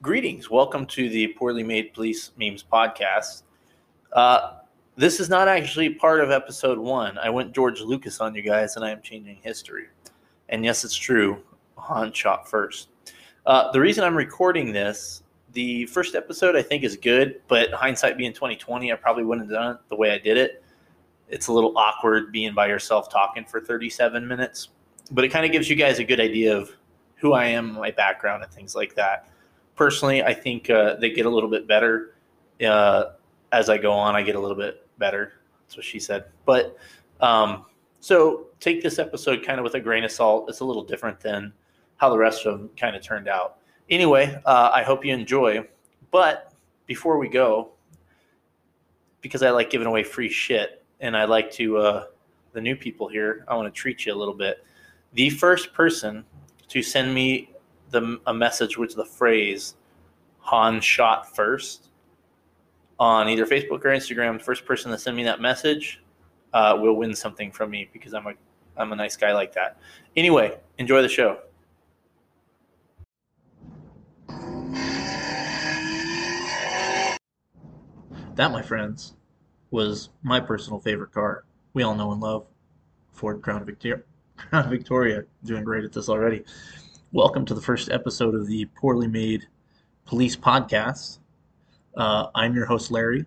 Greetings. Welcome to the Poorly Made Police Memes podcast. Uh, this is not actually part of episode one. I went George Lucas on you guys, and I am changing history. And yes, it's true. Han shot first. Uh, the reason I'm recording this, the first episode I think is good, but hindsight being 2020, I probably wouldn't have done it the way I did it. It's a little awkward being by yourself talking for 37 minutes, but it kind of gives you guys a good idea of who I am, my background, and things like that personally, I think uh, they get a little bit better uh, as I go on. I get a little bit better. That's what she said. But um, so take this episode kind of with a grain of salt. It's a little different than how the rest of them kind of turned out. Anyway, uh, I hope you enjoy. But before we go, because I like giving away free shit and I like to, uh, the new people here, I want to treat you a little bit. The first person to send me the a message with the phrase Han shot first on either Facebook or Instagram. First person to send me that message uh, will win something from me because I'm a I'm a nice guy like that. Anyway, enjoy the show. That, my friends, was my personal favorite car. We all know and love Ford Crown Victoria. Crown Victoria, doing great at this already. Welcome to the first episode of the Poorly Made Police Podcast. Uh, I'm your host, Larry.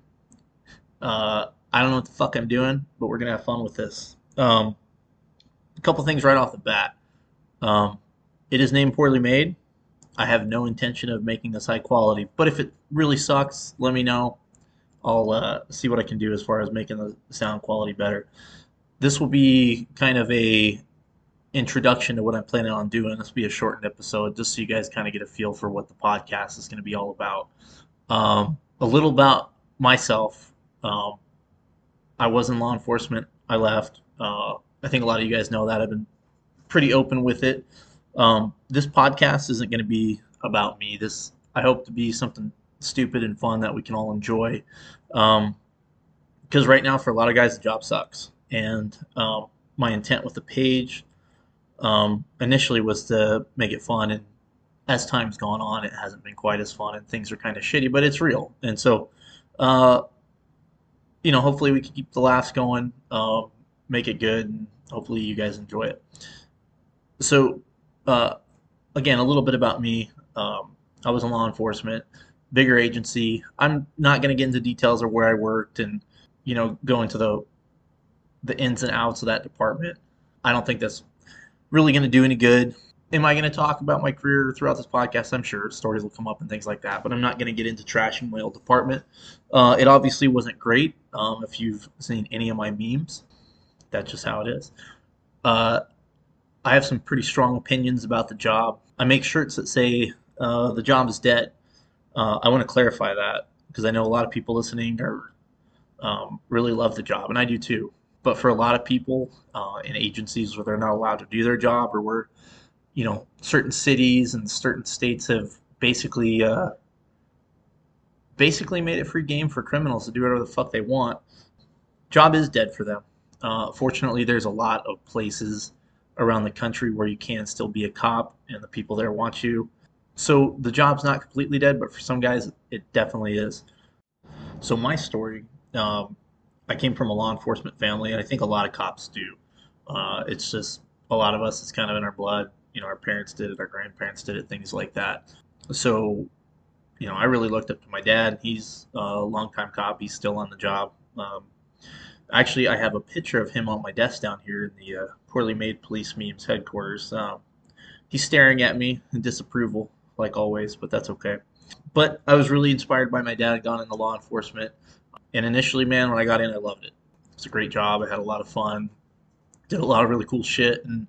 Uh, I don't know what the fuck I'm doing, but we're going to have fun with this. Um, a couple things right off the bat. Um, it is named Poorly Made. I have no intention of making this high quality, but if it really sucks, let me know. I'll uh, see what I can do as far as making the sound quality better. This will be kind of a introduction to what I'm planning on doing. This will be a shortened episode just so you guys kind of get a feel for what the podcast is going to be all about. Um, a little about myself. Um, I was in law enforcement. I left. Uh, I think a lot of you guys know that. I've been pretty open with it. Um, this podcast isn't going to be about me. This I hope to be something stupid and fun that we can all enjoy. Because um, right now, for a lot of guys, the job sucks. And um, my intent with the page um, initially was to make it fun and as time's gone on it hasn't been quite as fun and things are kind of shitty but it's real. And so uh, you know hopefully we can keep the laughs going uh, make it good and hopefully you guys enjoy it. So uh, again a little bit about me. Um, i was in law enforcement bigger agency. I'm not going to get into details of where i worked and you know go into the the ins and outs of that department. I don't think that's really going to do any good. Am I going to talk about my career throughout this podcast? I'm sure stories will come up and things like that, but I'm not going to get into trashing my old department. Uh, it obviously wasn't great. Um, if you've seen any of my memes, that's just how it is. Uh, I have some pretty strong opinions about the job. I make shirts that say uh, the job is dead. Uh, I want to clarify that because I know a lot of people listening are um, really love the job, and I do too. But for a lot of people uh, in agencies where they're not allowed to do their job, or where you know certain cities and certain states have basically uh, basically made it free game for criminals to do whatever the fuck they want, job is dead for them. Uh, fortunately, there's a lot of places around the country where you can still be a cop and the people there want you. So the job's not completely dead, but for some guys, it definitely is. So my story, um, I came from a law enforcement family, and I think a lot of cops do. Uh, it's just a lot of us, it's kind of in our blood. You know, our parents did it, our grandparents did it, things like that. So, you know, I really looked up to my dad. He's a longtime cop, he's still on the job. Um, actually, I have a picture of him on my desk down here in the uh, poorly made police memes headquarters. Um, he's staring at me in disapproval, like always, but that's okay. But I was really inspired by my dad, gone into law enforcement. And initially, man, when I got in, I loved it. It's a great job. I had a lot of fun. Did a lot of really cool shit. And,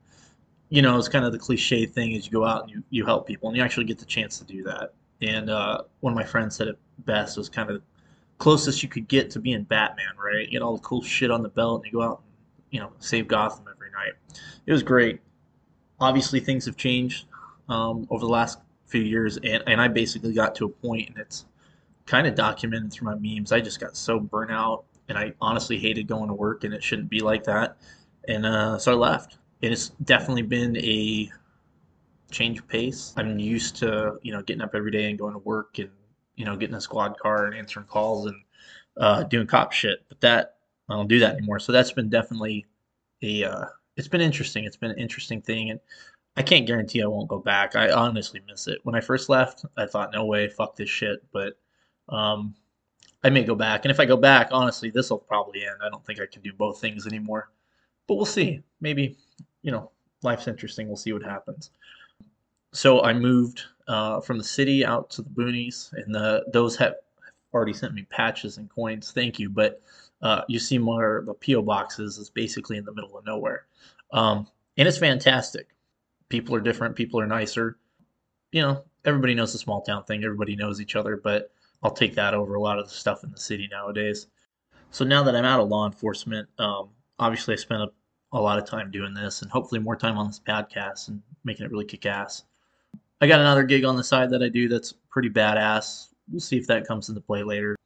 you know, it's kind of the cliche thing is you go out and you, you help people and you actually get the chance to do that. And uh, one of my friends said it best was kind of closest you could get to being Batman, right? You get all the cool shit on the belt and you go out and, you know, save Gotham every night. It was great. Obviously, things have changed um, over the last few years. And, and I basically got to a point, and it's kind of documented through my memes. I just got so burnt out, and I honestly hated going to work, and it shouldn't be like that. And uh, so I left. And it's definitely been a change of pace. I'm used to, you know, getting up every day and going to work and, you know, getting a squad car and answering calls and uh, doing cop shit. But that, I don't do that anymore. So that's been definitely a, uh, it's been interesting. It's been an interesting thing. And I can't guarantee I won't go back. I honestly miss it. When I first left, I thought, no way, fuck this shit. But um, I may go back. And if I go back, honestly, this will probably end. I don't think I can do both things anymore. But we'll see. Maybe, you know, life's interesting. We'll see what happens. So I moved uh, from the city out to the boonies, and the, those have already sent me patches and coins. Thank you. But uh, you see more the PO boxes is basically in the middle of nowhere, um, and it's fantastic. People are different. People are nicer. You know, everybody knows the small town thing. Everybody knows each other, but I'll take that over a lot of the stuff in the city nowadays. So now that I'm out of law enforcement, um, obviously I spent a, a lot of time doing this, and hopefully more time on this podcast and making it really kick ass. I got another gig on the side that I do that's pretty badass. We'll see if that comes into play later.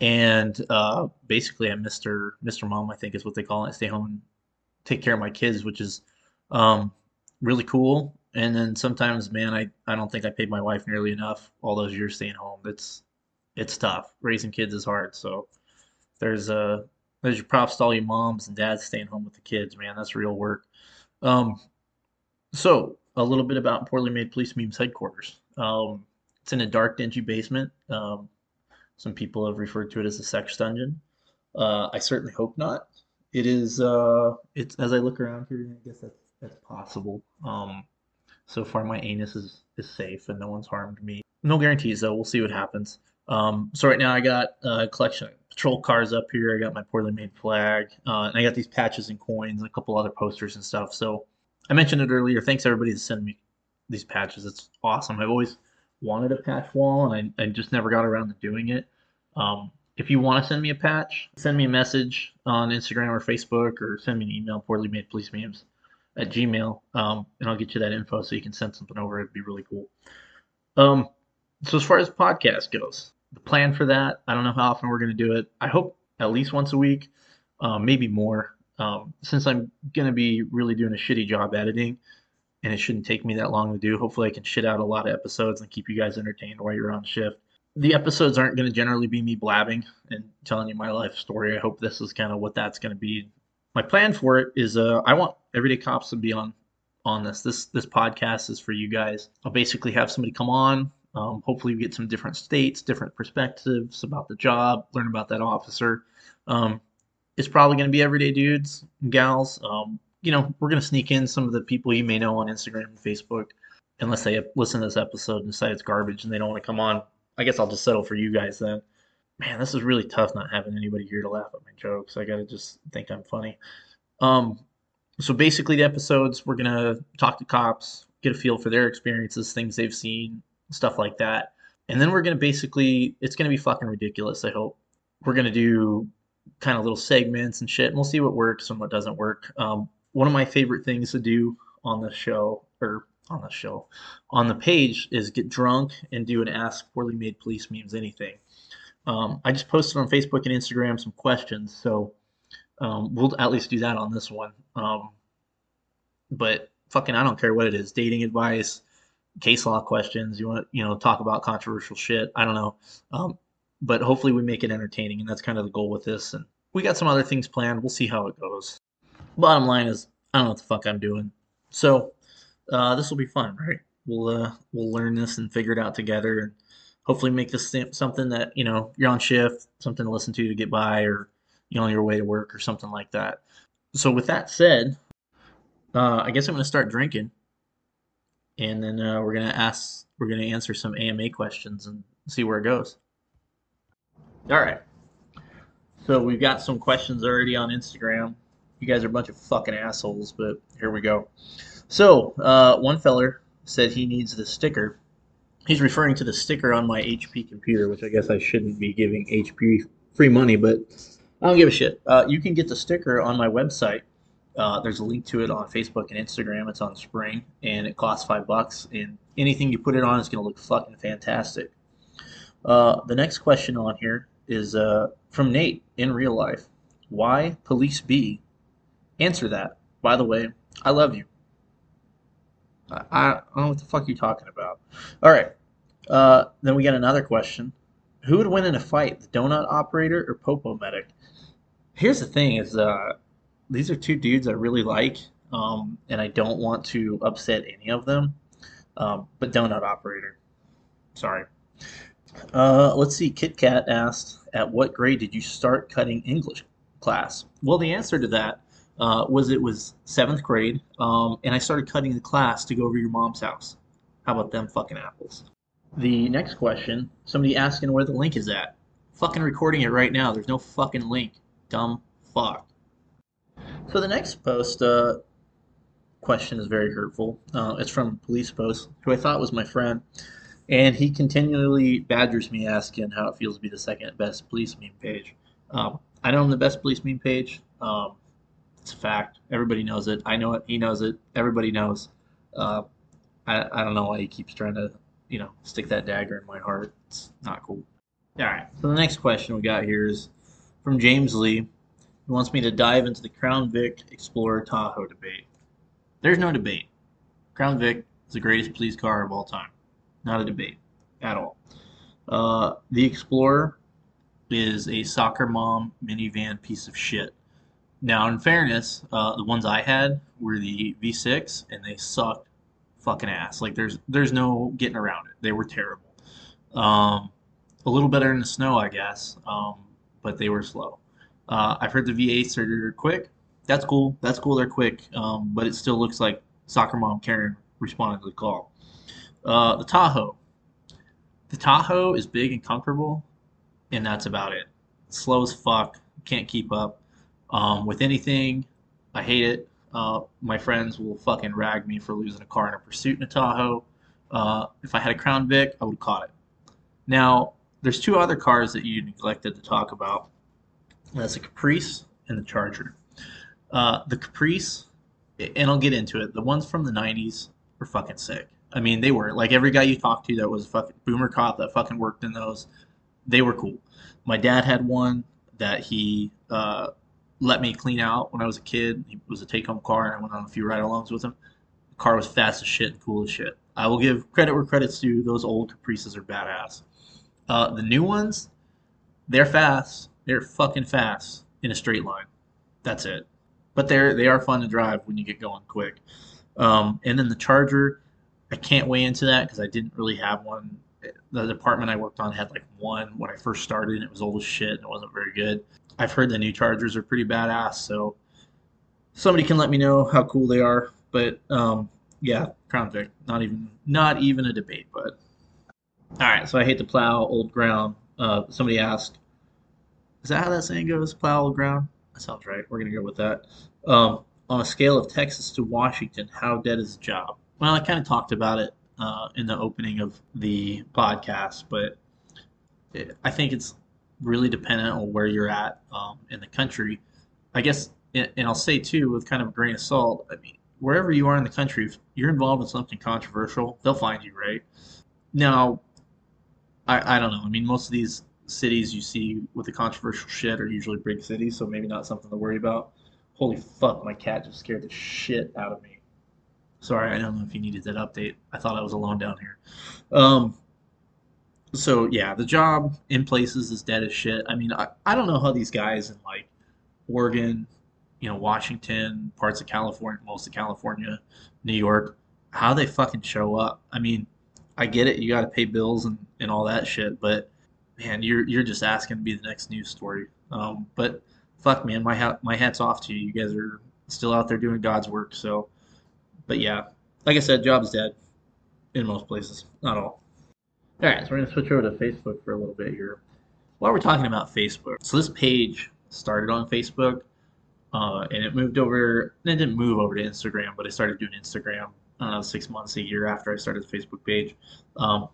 And uh, basically, I'm Mr. Mr. Mom, I think is what they call it. I stay home and take care of my kids, which is um, really cool. And then sometimes, man, I, I don't think I paid my wife nearly enough all those years staying home. It's it's tough. Raising kids is hard. So there's a uh, there's your props to all you moms and dads staying home with the kids, man. That's real work. Um, so a little bit about Poorly Made Police Memes headquarters. Um, it's in a dark, dingy basement. Um, some people have referred to it as a sex dungeon. Uh, I certainly hope not. It is. Uh, it's as I look around here, I guess that's that's possible. Um, so far, my anus is is safe and no one's harmed me. No guarantees though. We'll see what happens. Um, so right now I got a collection of patrol cars up here. I got my poorly made flag, uh, and I got these patches and coins, and a couple other posters and stuff. So I mentioned it earlier. Thanks everybody to send me these patches. It's awesome. I've always wanted a patch wall, and I, I just never got around to doing it. Um, if you want to send me a patch, send me a message on Instagram or Facebook, or send me an email, poorly made police memes at Gmail, um, and I'll get you that info so you can send something over. It'd be really cool. Um, so as far as podcast goes, the plan for that, I don't know how often we're going to do it. I hope at least once a week, um, maybe more. Um, since I'm going to be really doing a shitty job editing, and it shouldn't take me that long to do. Hopefully, I can shit out a lot of episodes and keep you guys entertained while you're on shift. The episodes aren't going to generally be me blabbing and telling you my life story. I hope this is kind of what that's going to be. My plan for it is uh, I want everyday cops to be on on this. This this podcast is for you guys. I'll basically have somebody come on. Um, hopefully, we get some different states, different perspectives about the job, learn about that officer. Um, it's probably going to be everyday dudes and gals. Um, you know, we're going to sneak in some of the people you may know on Instagram and Facebook, unless they listen to this episode and decide it's garbage and they don't want to come on. I guess I'll just settle for you guys then. Man, this is really tough not having anybody here to laugh at my jokes. I got to just think I'm funny. Um, so basically, the episodes we're gonna talk to cops, get a feel for their experiences, things they've seen, stuff like that, and then we're gonna basically it's gonna be fucking ridiculous. I hope we're gonna do kind of little segments and shit, and we'll see what works and what doesn't work. Um, one of my favorite things to do on the show or on the show on the page is get drunk and do an ask poorly made police memes anything um, i just posted on facebook and instagram some questions so um, we'll at least do that on this one um, but fucking i don't care what it is dating advice case law questions you want to you know talk about controversial shit i don't know um, but hopefully we make it entertaining and that's kind of the goal with this and we got some other things planned we'll see how it goes bottom line is I don't know what the fuck I'm doing. So uh, this will be fun, right? We'll uh, we'll learn this and figure it out together, and hopefully make this something that you know you're on shift, something to listen to to get by, or you know on your way to work or something like that. So with that said, uh, I guess I'm gonna start drinking, and then uh, we're gonna ask, we're gonna answer some AMA questions and see where it goes. All right. So we've got some questions already on Instagram you guys are a bunch of fucking assholes, but here we go. So, uh, one feller said he needs the sticker. He's referring to the sticker on my HP computer, which I guess I shouldn't be giving HP free money, but I don't give a shit. Uh, you can get the sticker on my website. Uh, there's a link to it on Facebook and Instagram. It's on Spring, and it costs five bucks. And anything you put it on is going to look fucking fantastic. Uh, the next question on here is uh, from Nate in real life. Why Police B Answer that. By the way, I love you. I, I don't know what the fuck you're talking about. All right. Uh, then we got another question. Who would win in a fight, the donut operator or Popo Medic? Here's the thing: is uh, these are two dudes I really like, um, and I don't want to upset any of them. Um, but donut operator, sorry. Uh, let's see. Kit Kat asked, "At what grade did you start cutting English class?" Well, the answer to that uh, was it was seventh grade, um, and I started cutting the class to go over your mom's house. How about them fucking apples? The next question, somebody asking where the link is at. Fucking recording it right now. There's no fucking link. Dumb fuck. So the next post uh, question is very hurtful. Uh, it's from Police Post, who I thought was my friend, and he continually badgers me asking how it feels to be the second best police meme page. Um, I know I'm the best police meme page. Um, it's a fact. Everybody knows it. I know it. He knows it. Everybody knows. Uh, I, I don't know why he keeps trying to, you know, stick that dagger in my heart. It's not cool. All right. So the next question we got here is from James Lee. He wants me to dive into the Crown Vic Explorer Tahoe debate. There's no debate. Crown Vic is the greatest police car of all time. Not a debate at all. Uh, the Explorer is a soccer mom minivan piece of shit. Now, in fairness, uh, the ones I had were the V6, and they sucked fucking ass. Like there's there's no getting around it. They were terrible. Um, a little better in the snow, I guess, um, but they were slow. Uh, I've heard the V8s are quick. That's cool. That's cool. They're quick, um, but it still looks like soccer mom Karen responded to the call. Uh, the Tahoe. The Tahoe is big and comfortable, and that's about it. Slow as fuck. Can't keep up. Um, with anything, I hate it. Uh, my friends will fucking rag me for losing a car in a pursuit in a Tahoe. Uh, if I had a Crown Vic, I would have caught it. Now, there's two other cars that you neglected to talk about. That's a Caprice and the Charger. Uh, the Caprice, and I'll get into it. The ones from the '90s were fucking sick. I mean, they were like every guy you talked to that was a fucking boomer cop that fucking worked in those. They were cool. My dad had one that he uh, let me clean out when I was a kid. It was a take home car, and I went on a few ride alongs with him. The car was fast as shit and cool as shit. I will give credit where credit's due. Those old Caprices are badass. Uh, the new ones, they're fast. They're fucking fast in a straight line. That's it. But they're they are fun to drive when you get going quick. Um, and then the Charger, I can't weigh into that because I didn't really have one. The department I worked on had like one when I first started, and it was old as shit and it wasn't very good. I've heard the new Chargers are pretty badass, so somebody can let me know how cool they are. But um, yeah, Crown Vic, not even not even a debate. But all right, so I hate to plow old ground. Uh, somebody asked, "Is that how that saying goes? Plow old ground?" That sounds right. We're gonna go with that. Um, on a scale of Texas to Washington, how dead is the job? Well, I kind of talked about it uh, in the opening of the podcast, but it, I think it's really dependent on where you're at um, in the country. I guess, and I'll say too, with kind of a grain of salt, I mean, wherever you are in the country, if you're involved in something controversial, they'll find you, right? Now, I, I don't know. I mean, most of these cities you see with the controversial shit are usually big cities, so maybe not something to worry about. Holy fuck, my cat just scared the shit out of me. Sorry, I don't know if you needed that update. I thought I was alone down here. Um, so yeah, the job in places is dead as shit. I mean, I, I don't know how these guys in like Oregon, you know, Washington, parts of California, most of California, New York, how they fucking show up. I mean, I get it, you got to pay bills and, and all that shit, but man, you're you're just asking to be the next news story. Um, but fuck, man, my hat my hat's off to you. You guys are still out there doing God's work. So, but yeah, like I said, job's dead in most places, not all. All right, so we're going to switch over to Facebook for a little bit here. While we're talking about Facebook, so this page started on Facebook, uh, and it moved over. And it didn't move over to Instagram, but I started doing Instagram. Know, six months, a year after I started the Facebook page. Um,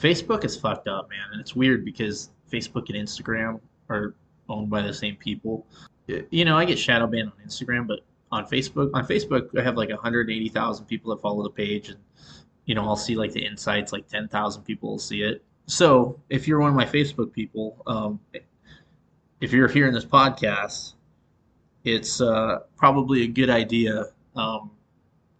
Facebook is fucked up, man, and it's weird because Facebook and Instagram are owned by the same people. You know, I get shadow banned on Instagram, but on Facebook, on Facebook, I have like 180,000 people that follow the page, and you know, I'll see like the insights, like 10,000 people will see it. So if you're one of my Facebook people, um, if you're hearing this podcast, it's uh, probably a good idea. Um,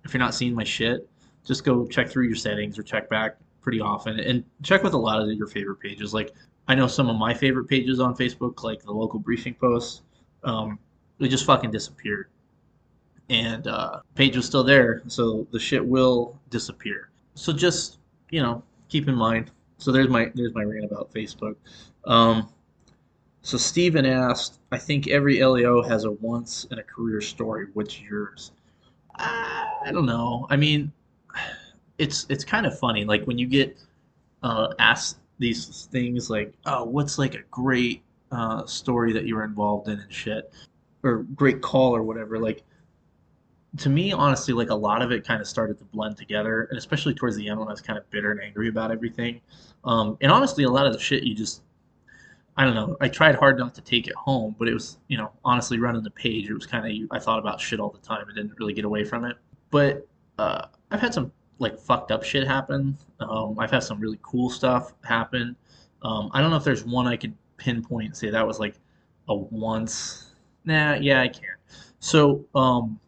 if you're not seeing my shit, just go check through your settings or check back pretty often and check with a lot of your favorite pages. Like I know some of my favorite pages on Facebook, like the local briefing posts, um, they just fucking disappeared. And uh, page was still there, so the shit will disappear. So just you know keep in mind. So there's my there's my rant about Facebook. Um, so Steven asked, I think every LEO has a once in a career story. What's yours? I don't know. I mean, it's it's kind of funny. Like when you get uh, asked these things, like, "Oh, what's like a great uh, story that you were involved in and shit," or great call or whatever. Like to me, honestly, like a lot of it kind of started to blend together, and especially towards the end when I was kind of bitter and angry about everything. Um, and honestly, a lot of the shit you just I don't know. I tried hard not to take it home, but it was, you know, honestly running the page, it was kind of, I thought about shit all the time and didn't really get away from it. But uh, I've had some like fucked up shit happen. Um, I've had some really cool stuff happen. Um, I don't know if there's one I could pinpoint and say that was like a once. Nah, yeah, I can't. So, um,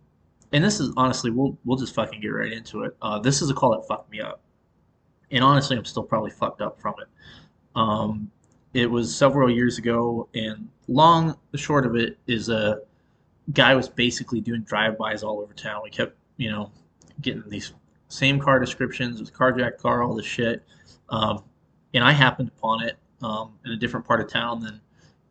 and this is honestly, we'll we'll just fucking get right into it. Uh, this is a call that fucked me up, and honestly, I'm still probably fucked up from it. Um, it was several years ago, and long the short of it is a guy was basically doing drive-bys all over town. We kept, you know, getting these same car descriptions, it was carjacked car, all this shit. Um, and I happened upon it um, in a different part of town than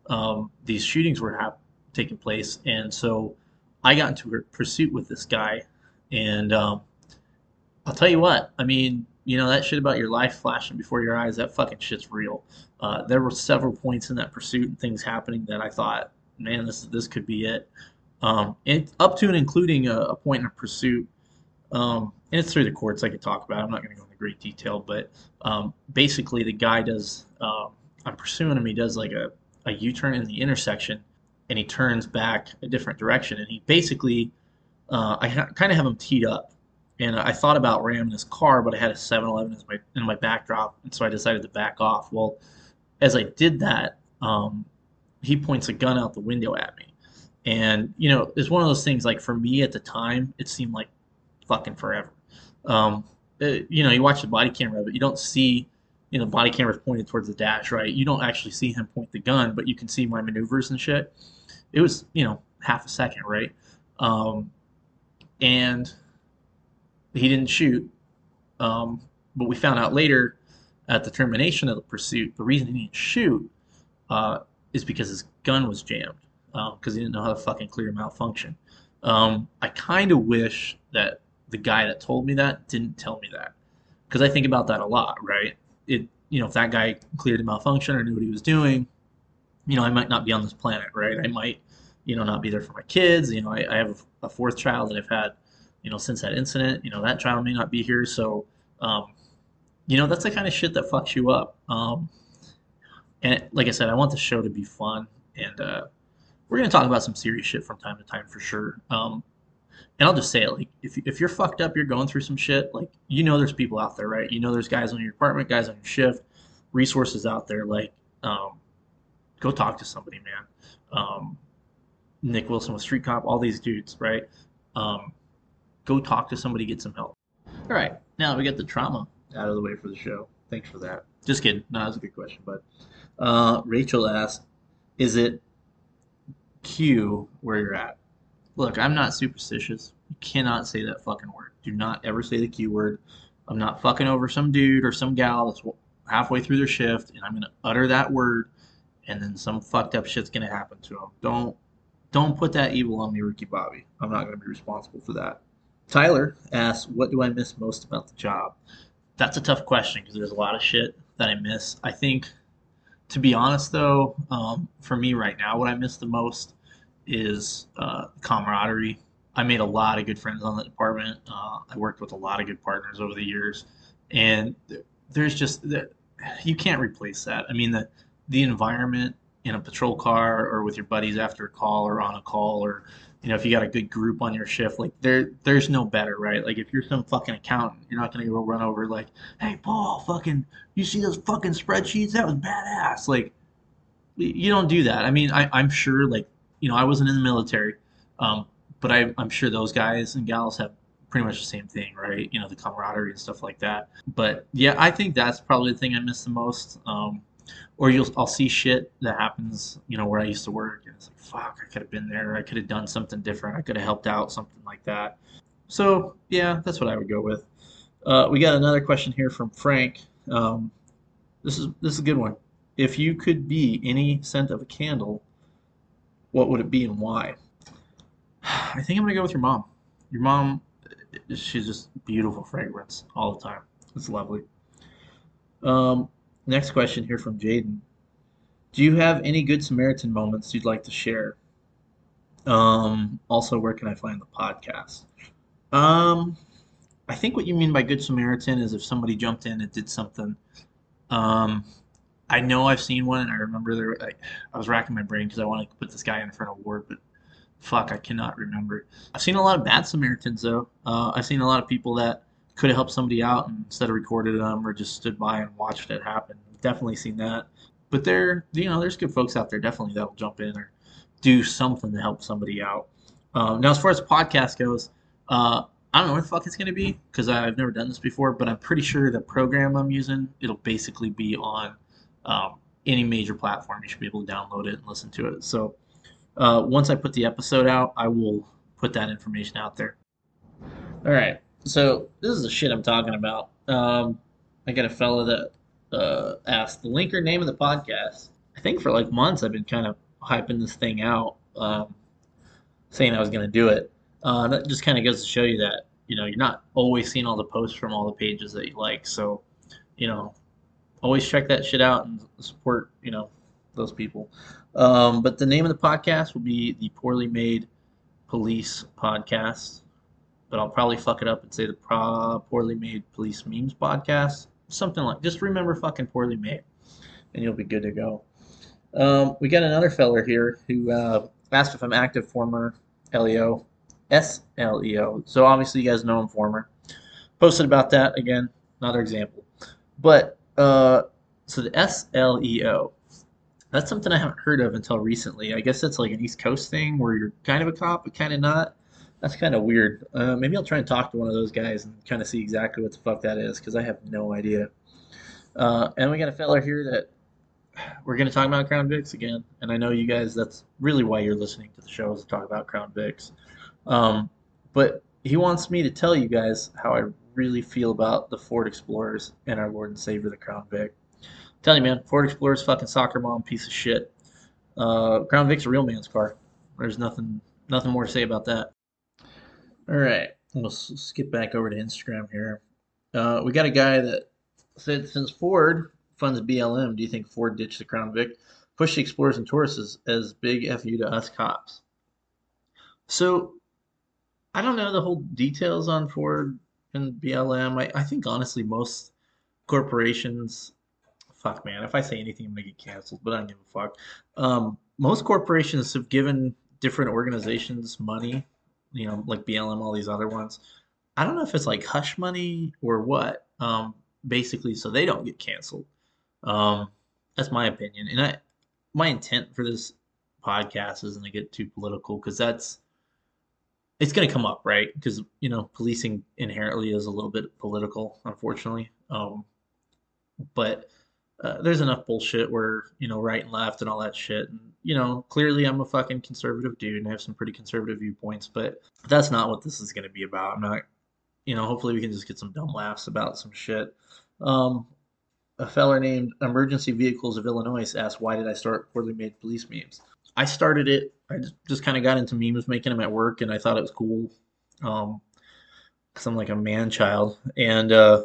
um, these shootings were hap- taking place, and so I got into a pursuit with this guy, and um, I'll tell you what, I mean, you know that shit about your life flashing before your eyes, that fucking shit's real. Uh, there were several points in that pursuit and things happening that I thought, man, this this could be it. Um, and up to and including a, a point in a pursuit, um, and it's through the courts. I could talk about. It. I'm not going to go into great detail, but um, basically the guy does. Um, I'm pursuing him. He does like a a U-turn in the intersection, and he turns back a different direction, and he basically, uh, I ha- kind of have him teed up and I thought about ramming his car, but I had a 7-Eleven in my in my backdrop, and so I decided to back off. Well, as I did that, um, he points a gun out the window at me, and you know, it's one of those things. Like for me at the time, it seemed like fucking forever. Um, it, uh, you know, you watch the body camera, but you don't see, you know, body cameras pointed towards the dash, right? You don't actually see him point the gun, but you can see my maneuvers and shit. It was, you know, half a second, right? Um, and he didn't shoot. Um, but we found out later at the termination of the pursuit, the reason he didn't shoot uh, is because his gun was jammed because um, he didn't know how to fucking clear a malfunction. Um, I kind of wish that the guy that told me that didn't tell me that because I think about that a lot, right? It, you know, if that guy cleared the malfunction or knew what he was doing, you know, I might not be on this planet, right? I might, you know, not be there for my kids. You know, I, I have a fourth child that I've had you know, since that incident, you know, that child may not be here. So, um, you know, that's the kind of shit that fucks you up. Um, and like I said, I want the show to be fun, and uh, we're gonna talk about some serious shit from time to time for sure. Um, and I'll just say it, like, if if you're fucked up, you're going through some shit. Like, you know, there's people out there, right? You know, there's guys on your apartment, guys on your shift, resources out there. Like, um, go talk to somebody, man. Um, Nick Wilson with Street Cop, all these dudes, right? Um, go talk to somebody, get some help. All right, now we get the trauma out of the way for the show. Thanks for that. Just kidding. No, that's a good question. But uh, Rachel asked, "Is it Q where you're at?" Look, I'm not superstitious. You cannot say that fucking word. Do not ever say the Q word. I'm not fucking over some dude or some gal that's halfway through their shift, and I'm gonna utter that word, and then some fucked up shit's gonna happen to him. Don't don't put that evil on me, Ricky Bobby. I'm not gonna be responsible for that. Tyler asks, "What do I miss most about the job?" That's a tough question because there's a lot of shit that I miss. I think, to be honest though, um, for me right now, what I miss the most is uh, camaraderie. I made a lot of good friends on the department. Uh, I worked with a lot of good partners over the years, and there's just you can't replace that. I mean the the environment in a patrol car or with your buddies after a call or on a call or you know, if you got a good group on your shift, like there, there's no better, right? Like if you're some fucking accountant, you're not gonna go run over like, hey Paul, fucking, you see those fucking spreadsheets? That was badass. Like, you don't do that. I mean, I, I'm sure, like, you know, I wasn't in the military, um, but I, I'm sure those guys and gals have pretty much the same thing, right? You know, the camaraderie and stuff like that. But yeah, I think that's probably the thing I miss the most. Um, or you'll I'll see shit that happens, you know, where I used to work, and it's like, fuck, I could have been there. I could have done something different. I could have helped out, something like that. So yeah, that's what I would go with. Uh, we got another question here from Frank. Um, this is this is a good one. If you could be any scent of a candle, what would it be and why? I think I'm gonna go with your mom. Your mom, she's just beautiful fragrance all the time. It's lovely. Um, next question here from Jaden. Do you have any good Samaritan moments you'd like to share? Um, also, where can I find the podcast? Um, I think what you mean by good Samaritan is if somebody jumped in and did something. Um, I know I've seen one, and I remember there. I, I was racking my brain because I wanted to put this guy in front of ward, but fuck, I cannot remember. I've seen a lot of bad Samaritans though. Uh, I've seen a lot of people that could have helped somebody out instead of recorded them or just stood by and watched it happen. Definitely seen that. But there, you know, there's good folks out there definitely that'll jump in or do something to help somebody out. Um, now, as far as podcast goes, uh, I don't know where the fuck it's going to be because I've never done this before, but I'm pretty sure the program I'm using, it'll basically be on um, any major platform. You should be able to download it and listen to it. So uh, once I put the episode out, I will put that information out there. All right. So this is the shit I'm talking about. Um, I got a fella that uh, asked the linker name of the podcast. I think for like months I've been kind of hyping this thing out, um, saying I was going to do it. Uh, that just kind of goes to show you that you know you're not always seeing all the posts from all the pages that you like. So, you know, always check that shit out and support you know those people. Um, but the name of the podcast will be the Poorly Made Police Podcast. But I'll probably fuck it up and say the Pro- Poorly Made Police Memes Podcast. Something like just remember fucking Poorly Made, and you'll be good to go. Um, we got another feller here who uh, asked if I'm active former LEO, SLEO. So obviously you guys know I'm former. Posted about that again, another example. But uh, so the SLEO, that's something I haven't heard of until recently. I guess it's like an East Coast thing where you're kind of a cop but kind of not. That's kind of weird. Uh, maybe I'll try and talk to one of those guys and kind of see exactly what the fuck that is because I have no idea. Uh, and we got a feller here that we're going to talk about Crown Vics again. And I know you guys, that's really why you're listening to the show is to talk about Crown Vics. Um, but he wants me to tell you guys how I really feel about the Ford Explorers and our Lord and Savior, the Crown Vic. I'm telling you, man, Ford Explorer's fucking soccer mom piece of shit. Uh, Crown Vic's a real man's car. There's nothing, nothing more to say about that. All right, we'll skip back over to Instagram here. Uh, we got a guy that said since Ford funds BLM, do you think Ford ditched the Crown Vic, push the Explorers and Tauruses as big fu to us cops? So I don't know the whole details on Ford and BLM. I, I think honestly most corporations fuck man, if I say anything I'm gonna get canceled, but I don't give a fuck. Um, most corporations have given different organizations money, you know, like BLM, all these other ones. I don't know if it's like hush money or what. Um, basically, so they don't get canceled. Um, that's my opinion, and I, my intent for this podcast isn't to get too political because that's it's going to come up, right? Because you know, policing inherently is a little bit political, unfortunately. Um, but uh, there's enough bullshit where you know right and left and all that shit. And you know, clearly I'm a fucking conservative dude and I have some pretty conservative viewpoints, but that's not what this is going to be about. I'm not, you know. Hopefully we can just get some dumb laughs about some shit. Um, a feller named Emergency Vehicles of Illinois asked, "Why did I start poorly made police memes?" I started it. I just, just kind of got into memes, making them at work, and I thought it was cool. Um, because I'm like a man child, and uh,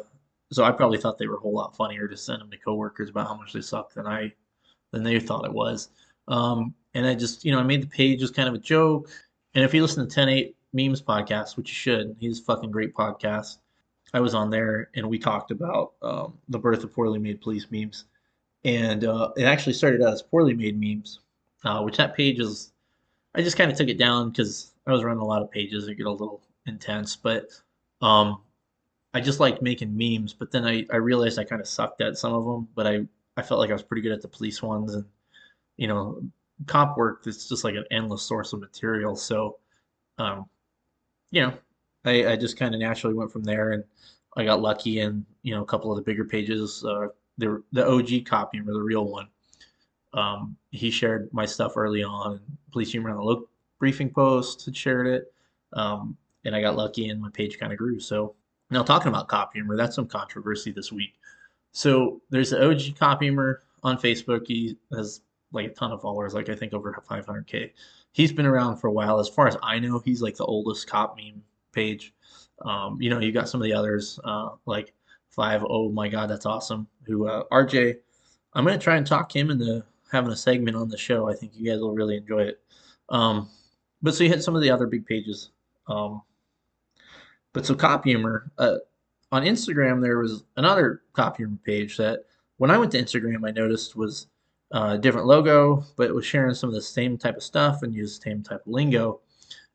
so I probably thought they were a whole lot funnier to send them to coworkers about how much they suck than I than they thought it was. Um, and I just you know I made the page as kind of a joke. And if you listen to 10-8 memes podcast, which you should, he's a fucking great podcast. I was on there and we talked about um, the birth of poorly made police memes, and uh, it actually started out as poorly made memes, uh, which that page is. I just kind of took it down because I was running a lot of pages. It get a little intense, but um, I just liked making memes, but then I, I realized I kind of sucked at some of them, but I, I felt like I was pretty good at the police ones and, you know, cop work, it's just like an endless source of material. So, um, you know, I, I just kind of naturally went from there, and I got lucky, and you know, a couple of the bigger pages, uh, the the OG copy or the real one. Um, he shared my stuff early on. Police Humor on the Local Briefing Post had shared it, um, and I got lucky, and my page kind of grew. So now talking about copy humor, that's some controversy this week. So there's the OG copy humor on Facebook. He has like a ton of followers, like I think over 500k. He's been around for a while. As far as I know, he's like the oldest cop meme page. Um, you know, you got some of the others uh, like Five. Oh my God, that's awesome. Who uh, RJ? I'm gonna try and talk him into having a segment on the show. I think you guys will really enjoy it. Um, but so you hit some of the other big pages. Um, but so copy humor uh, on Instagram, there was another copy humor page that when I went to Instagram, I noticed was uh, a different logo, but it was sharing some of the same type of stuff and used the same type of lingo.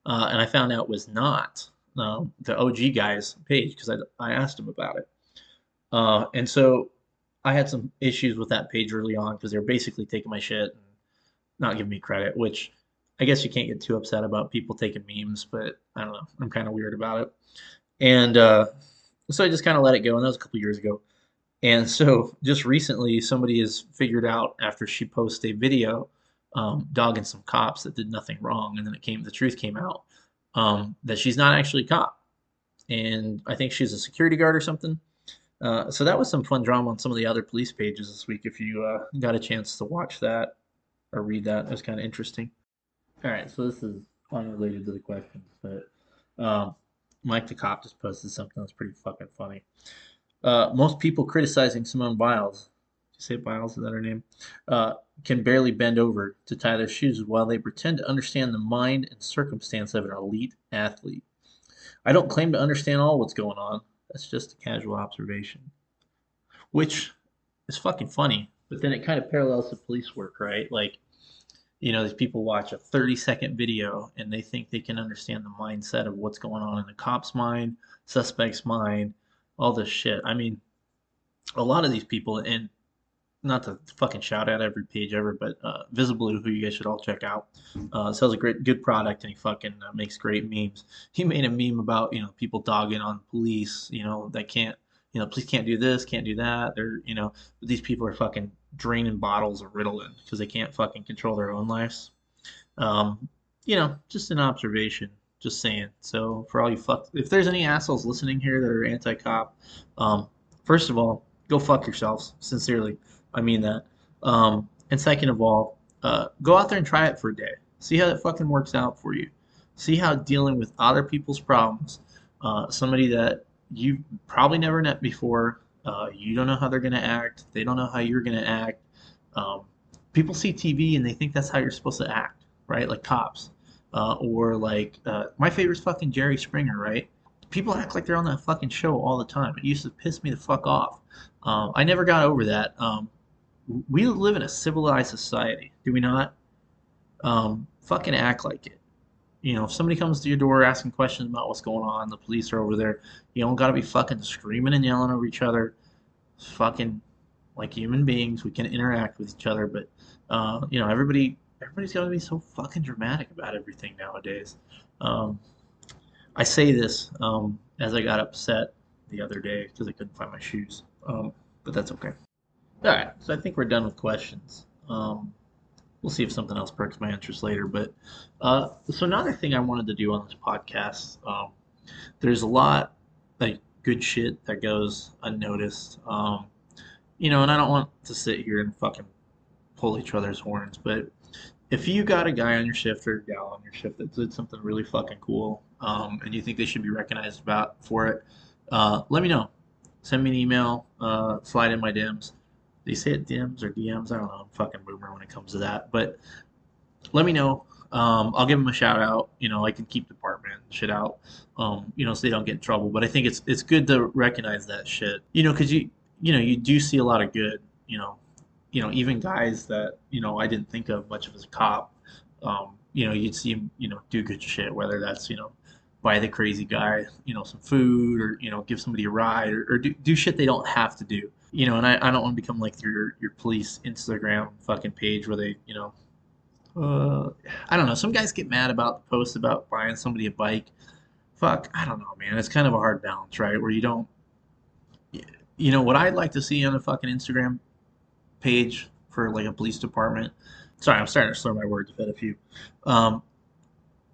Uh, and I found out it was not uh, the OG guy's page because I, I asked him about it. Uh, and so I had some issues with that page early on because they were basically taking my shit and not giving me credit, which I guess you can't get too upset about people taking memes, but I don't know. I'm kind of weird about it. And uh, so I just kind of let it go. And that was a couple years ago. And so just recently, somebody has figured out after she posted a video um, dogging some cops that did nothing wrong, and then it came, the truth came out um, that she's not actually a cop, and I think she's a security guard or something. Uh, so that was some fun drama on some of the other police pages this week. If you uh, got a chance to watch that or read that, it was kind of interesting. All right, so this is unrelated to the questions, but um, Mike the cop just posted something that's pretty fucking funny. Uh, most people criticizing Simone Biles, did you say Biles is that her name? Uh, can barely bend over to tie their shoes while they pretend to understand the mind and circumstance of an elite athlete. I don't claim to understand all what's going on. That's just a casual observation, which is fucking funny. But then it kind of parallels the police work, right? Like, you know, these people watch a 30 second video and they think they can understand the mindset of what's going on in the cop's mind, suspect's mind, all this shit. I mean, a lot of these people, and not to fucking shout out every page ever, but uh, who you guys should all check out, uh, sells a great, good product, and he fucking uh, makes great memes. He made a meme about you know people dogging on police, you know that can't, you know, police can't do this, can't do that. They're you know these people are fucking draining bottles of Ritalin because they can't fucking control their own lives. Um, you know, just an observation. Just saying. So for all you fuck, if there's any assholes listening here that are anti-cop, um, first of all, go fuck yourselves. Sincerely, I mean that. Um, and second of all, uh, go out there and try it for a day. See how that fucking works out for you. See how dealing with other people's problems, uh, somebody that you probably never met before, uh, you don't know how they're gonna act. They don't know how you're gonna act. Um, people see TV and they think that's how you're supposed to act, right? Like cops uh, or like uh, my favorite's fucking Jerry Springer, right? People act like they're on that fucking show all the time. It used to piss me the fuck off. Um, I never got over that. Um, we live in a civilized society, do we not? Um, fucking act like it. You know, if somebody comes to your door asking questions about what's going on, the police are over there. You don't gotta be fucking screaming and yelling over each other. Fucking like human beings, we can interact with each other, but uh, you know, everybody everybody's got to be so fucking dramatic about everything nowadays. Um, I say this um, as I got upset the other day because I couldn't find my shoes, um, but that's okay. All right, so I think we're done with questions. Um, we'll see if something else perks my interest later. But uh, so another thing I wanted to do on this podcast, um, there's a lot like good shit that goes unnoticed. Um, you know, and I don't want to sit here and fucking pull each other's horns, but if you got a guy on your shift or a gal on your shift that did something really fucking cool, um, and you think they should be recognized about for it, uh, let me know. Send me an email. Uh, slide in my DMs. They say it DMs or DMs. I don't know. I'm fucking boomer when it comes to that. But let me know. Um, I'll give them a shout out. You know, I can keep department shit out. Um, you know, so they don't get in trouble. But I think it's it's good to recognize that shit. You know, because you you know you do see a lot of good. You know, you know, even guys that, you know, I didn't think of much of as a cop, um, you know, you'd see him, you know, do good shit, whether that's, you know, buy the crazy guy, you know, some food or, you know, give somebody a ride or, or do, do shit they don't have to do. You know, and I, I don't want to become like your your police Instagram fucking page where they, you know, uh, I don't know. Some guys get mad about the post about buying somebody a bike fuck, I don't know, man. It's kind of a hard balance, right? Where you don't, you know, what I'd like to see on a fucking Instagram page for like a police department. Sorry, I'm starting to slur my words. I've had a few. Um,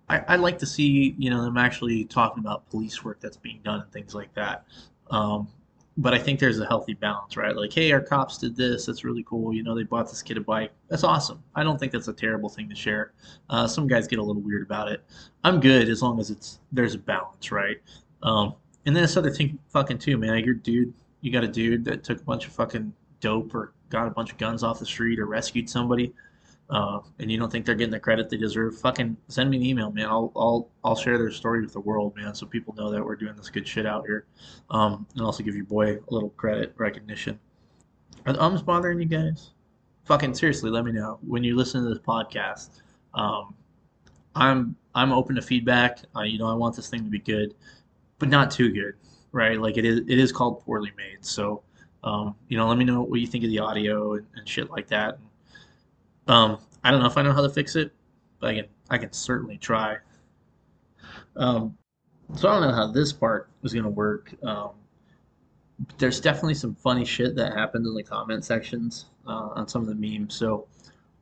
I, I'd like to see, you know, them actually talking about police work that's being done and things like that. Um, but I think there's a healthy balance, right? Like, hey, our cops did this. That's really cool. You know, they bought this kid a bike. That's awesome. I don't think that's a terrible thing to share. Uh, some guys get a little weird about it. I'm good as long as it's there's a balance, right? Um, and then this other thing, fucking too, man. You're dude. You got a dude that took a bunch of fucking dope or got a bunch of guns off the street or rescued somebody uh, and you don't think they're getting the credit they deserve, fucking send me an email, man. I'll I'll I'll share their story with the world, man, so people know that we're doing this good shit out here, um, and also give your boy a little credit recognition. Are the ums bothering you guys? Fucking seriously, let me know when you listen to this podcast. Um, I'm I'm open to feedback. Uh, you know, I want this thing to be good, but not too good, right? Like it is it is called poorly made, so. Um, you know, let me know what you think of the audio and, and shit like that. Um, I don't know if I know how to fix it, but I can I can certainly try. Um, so I don't know how this part is gonna work. Um, there's definitely some funny shit that happened in the comment sections uh, on some of the memes. So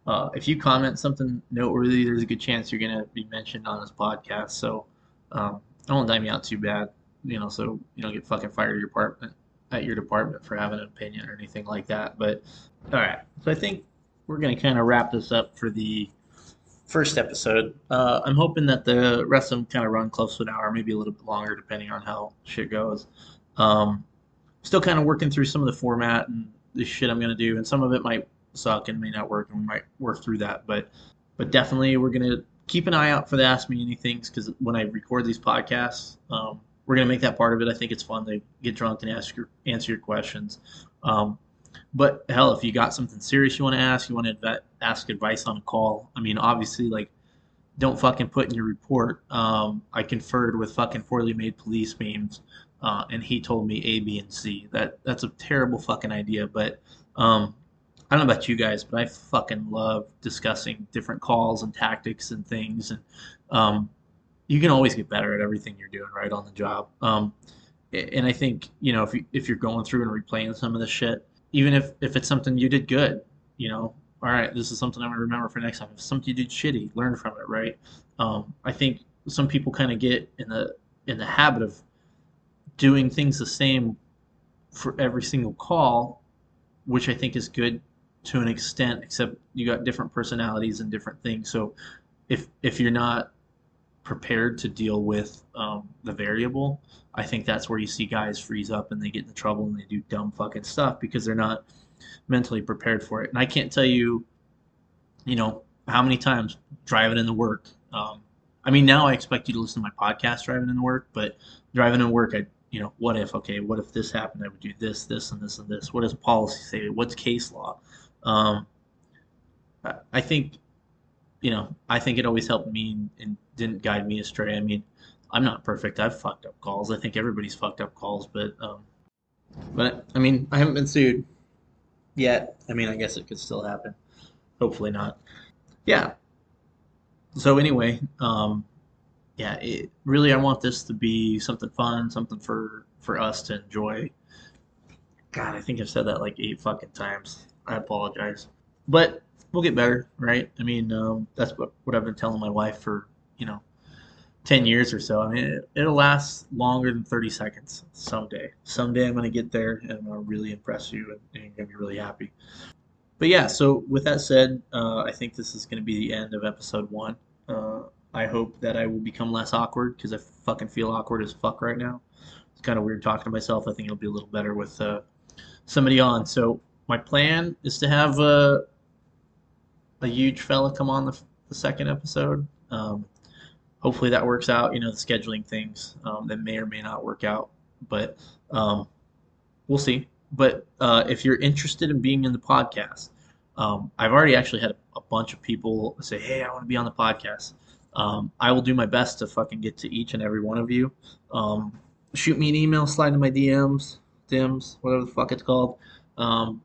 uh, if you comment something noteworthy, there's a good chance you're gonna be mentioned on this podcast. So um, I won't dime you out too bad, you know, so you don't get fucking fired at your department at your department for having an opinion or anything like that. But all right, so I think we're going to kind of wrap this up for the first episode. Uh, I'm hoping that the rest of them kind of run close to an hour, maybe a little bit longer, depending on how shit goes. Um, still kind of working through some of the format and the shit I'm going to do, and some of it might suck and may not work, and we might work through that. But but definitely, we're going to keep an eye out for the Ask Me Anythings because when I record these podcasts, um, we're going to make that part of it. I think it's fun to get drunk and ask your answer your questions. Um, but hell, if you got something serious you want to ask, you want to ask advice on a call. I mean, obviously, like, don't fucking put in your report. Um, I conferred with fucking poorly made police memes, uh, and he told me A, B, and C. That that's a terrible fucking idea. But um, I don't know about you guys, but I fucking love discussing different calls and tactics and things. And um, you can always get better at everything you're doing right on the job. Um, and I think you know if you, if you're going through and replaying some of this shit even if if it's something you did good, you know, all right, this is something I'm gonna remember for next time. If something you did shitty, learn from it, right? Um, I think some people kind of get in the in the habit of doing things the same for every single call, which I think is good to an extent, except you got different personalities and different things. So if if you're not prepared to deal with um, the variable, I think that's where you see guys freeze up and they get into trouble and they do dumb fucking stuff because they're not mentally prepared for it. And I can't tell you, you know, how many times driving into work. Um, I mean, now I expect you to listen to my podcast driving into work, but driving into work, I, you know, what if? Okay, what if this happened? I would do this, this, and this, and this. What does policy say? What's case law? Um, I think you know, I think it always helped me and didn't guide me astray. I mean, I'm not perfect. I've fucked up calls. I think everybody's fucked up calls, but um, but I mean, I haven't been sued yet. I mean, I guess it could still happen. Hopefully not. Yeah. So anyway, um, yeah, it, really, I want this to be something fun, something for for us to enjoy. God, I think I've said that like eight fucking times. I apologize, but we'll get better, right? I mean, um, that's what, what I've been telling my wife for, you know, 10 years or so. I mean, it, it'll last longer than 30 seconds someday. Someday I'm going to get there and I'm to really impress you and, and you're going to be really happy. But yeah, so with that said, uh, I think this is going to be the end of episode one. Uh, I hope that I will become less awkward because I fucking feel awkward as fuck right now. It's kind of weird talking to myself. I think it'll be a little better with uh, somebody on. So my plan is to have uh, a huge fella come on the, the second episode. Um, hopefully that works out. You know, the scheduling things um, that may or may not work out, but um, we'll see. But uh, if you're interested in being in the podcast, um, I've already actually had a, bunch of people say, "Hey, I want to be on the podcast." Um, I will do my best to fucking get to each and every one of you. Um, shoot me an email, slide in my DMs, DMs, whatever the fuck it's called, and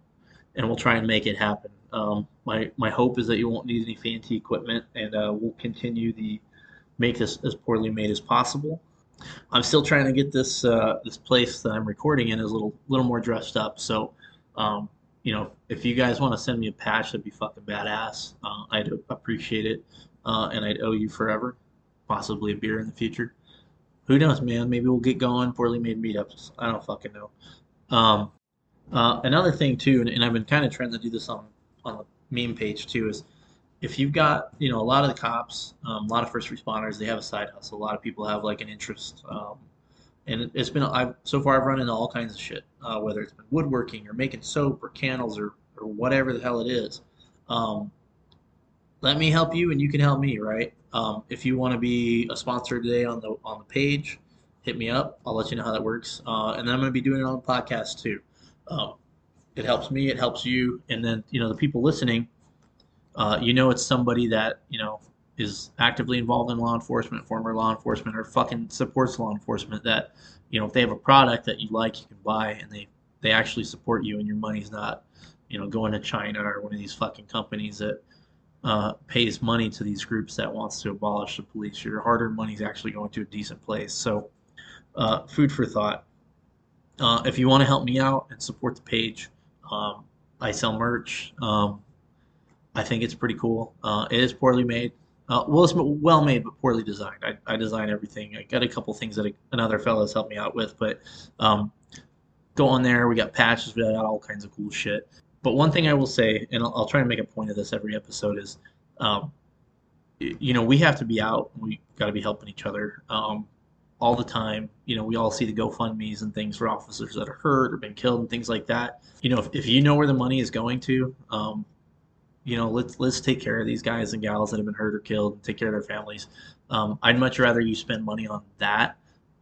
we'll try and make it happen. Um, my my hope is that you won't need any fancy equipment, and uh, we'll continue the make this as poorly made as possible. I'm still trying to get this uh, this place that I'm recording in is a little little more dressed up. So, um, you know, if you guys want to send me a patch, that'd be fucking badass. Uh, I'd appreciate it, uh, and I'd owe you forever, possibly a beer in the future. Who knows, man? Maybe we'll get going. Poorly made meetups. I don't fucking know. Um, uh, another thing too, and, and I've been kind of trying to do this on on the meme page too, is if you've got you know a lot of the cops, um, a lot of first responders, they have a side hustle. A lot of people have like an interest, um, and it's been I've so far I've run into all kinds of shit, uh, whether it's been woodworking or making soap or candles or or whatever the hell it is. Um, let me help you, and you can help me, right? Um, if you want to be a sponsor today on the on the page, hit me up. I'll let you know how that works, uh, and then I'm going to be doing it on the podcast too. Um, it helps me, it helps you, and then you know the people listening uh, you know it's somebody that you know is actively involved in law enforcement, former law enforcement, or fucking supports law enforcement. That you know if they have a product that you like, you can buy, and they they actually support you, and your money's not you know going to China or one of these fucking companies that uh, pays money to these groups that wants to abolish the police. Your hard-earned money is actually going to a decent place. So, uh, food for thought. Uh, if you want to help me out and support the page, um, I sell merch. Um, I think it's pretty cool. Uh, it is poorly made. Uh, well, it's well made, but poorly designed. I, I design everything. I got a couple things that another fellow has helped me out with, but um, go on there. We got patches. We got all kinds of cool shit. But one thing I will say, and I'll, I'll try and make a point of this every episode, is, um, you know, we have to be out. We got to be helping each other um, all the time. You know, we all see the GoFundmes and things for officers that are hurt or been killed and things like that. You know, if, if you know where the money is going to, um, you know, let's let's take care of these guys and gals that have been hurt or killed, take care of their families. Um, I'd much rather you spend money on that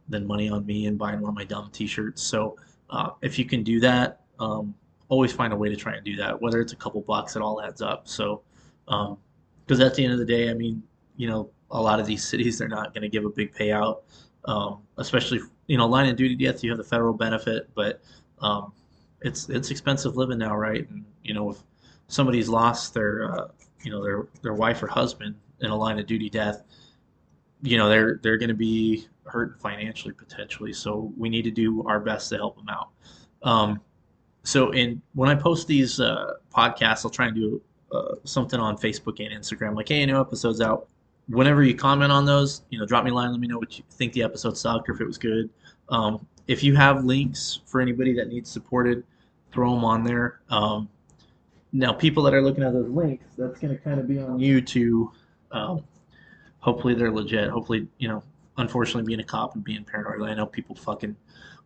than money on me and buying one of my dumb T-shirts. So uh, if you can do that, um, always find a way to try and do that. Whether it's a couple bucks, it all adds up. So because um, at the end of the day, I mean, you know, a lot of these cities they're not going to give a big payout, um, especially you know, line of duty death. You have the federal benefit, but um, it's it's expensive living now, right? And you know, if somebody's lost their uh, you know their their wife or husband in a line of duty death, you know they're they're going to be hurt financially potentially. So we need to do our best to help them out. Um, so in when I post these uh, podcasts, I'll try and do uh, something on Facebook and Instagram, like hey, new episodes out. Whenever you comment on those, you know, drop me a line. Let me know what you think the episode sucked or if it was good. Um, if you have links for anybody that needs supported, throw them on there. Um, now people that are looking at those links, that's going to kind of be on you to, um, hopefully they're legit. Hopefully, you know, unfortunately being a cop and being paranoid, I know people fucking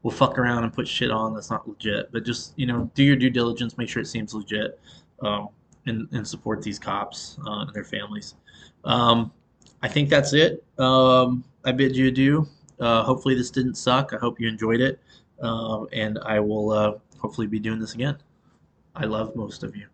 will fuck around and put shit on that's not legit. But just you know, do your due diligence, make sure it seems legit, um, and and support these cops uh, and their families. Um, I think that's it. Um, I bid you adieu. Uh, hopefully this didn't suck. I hope you enjoyed it, uh, and I will uh, hopefully be doing this again. I love most of you.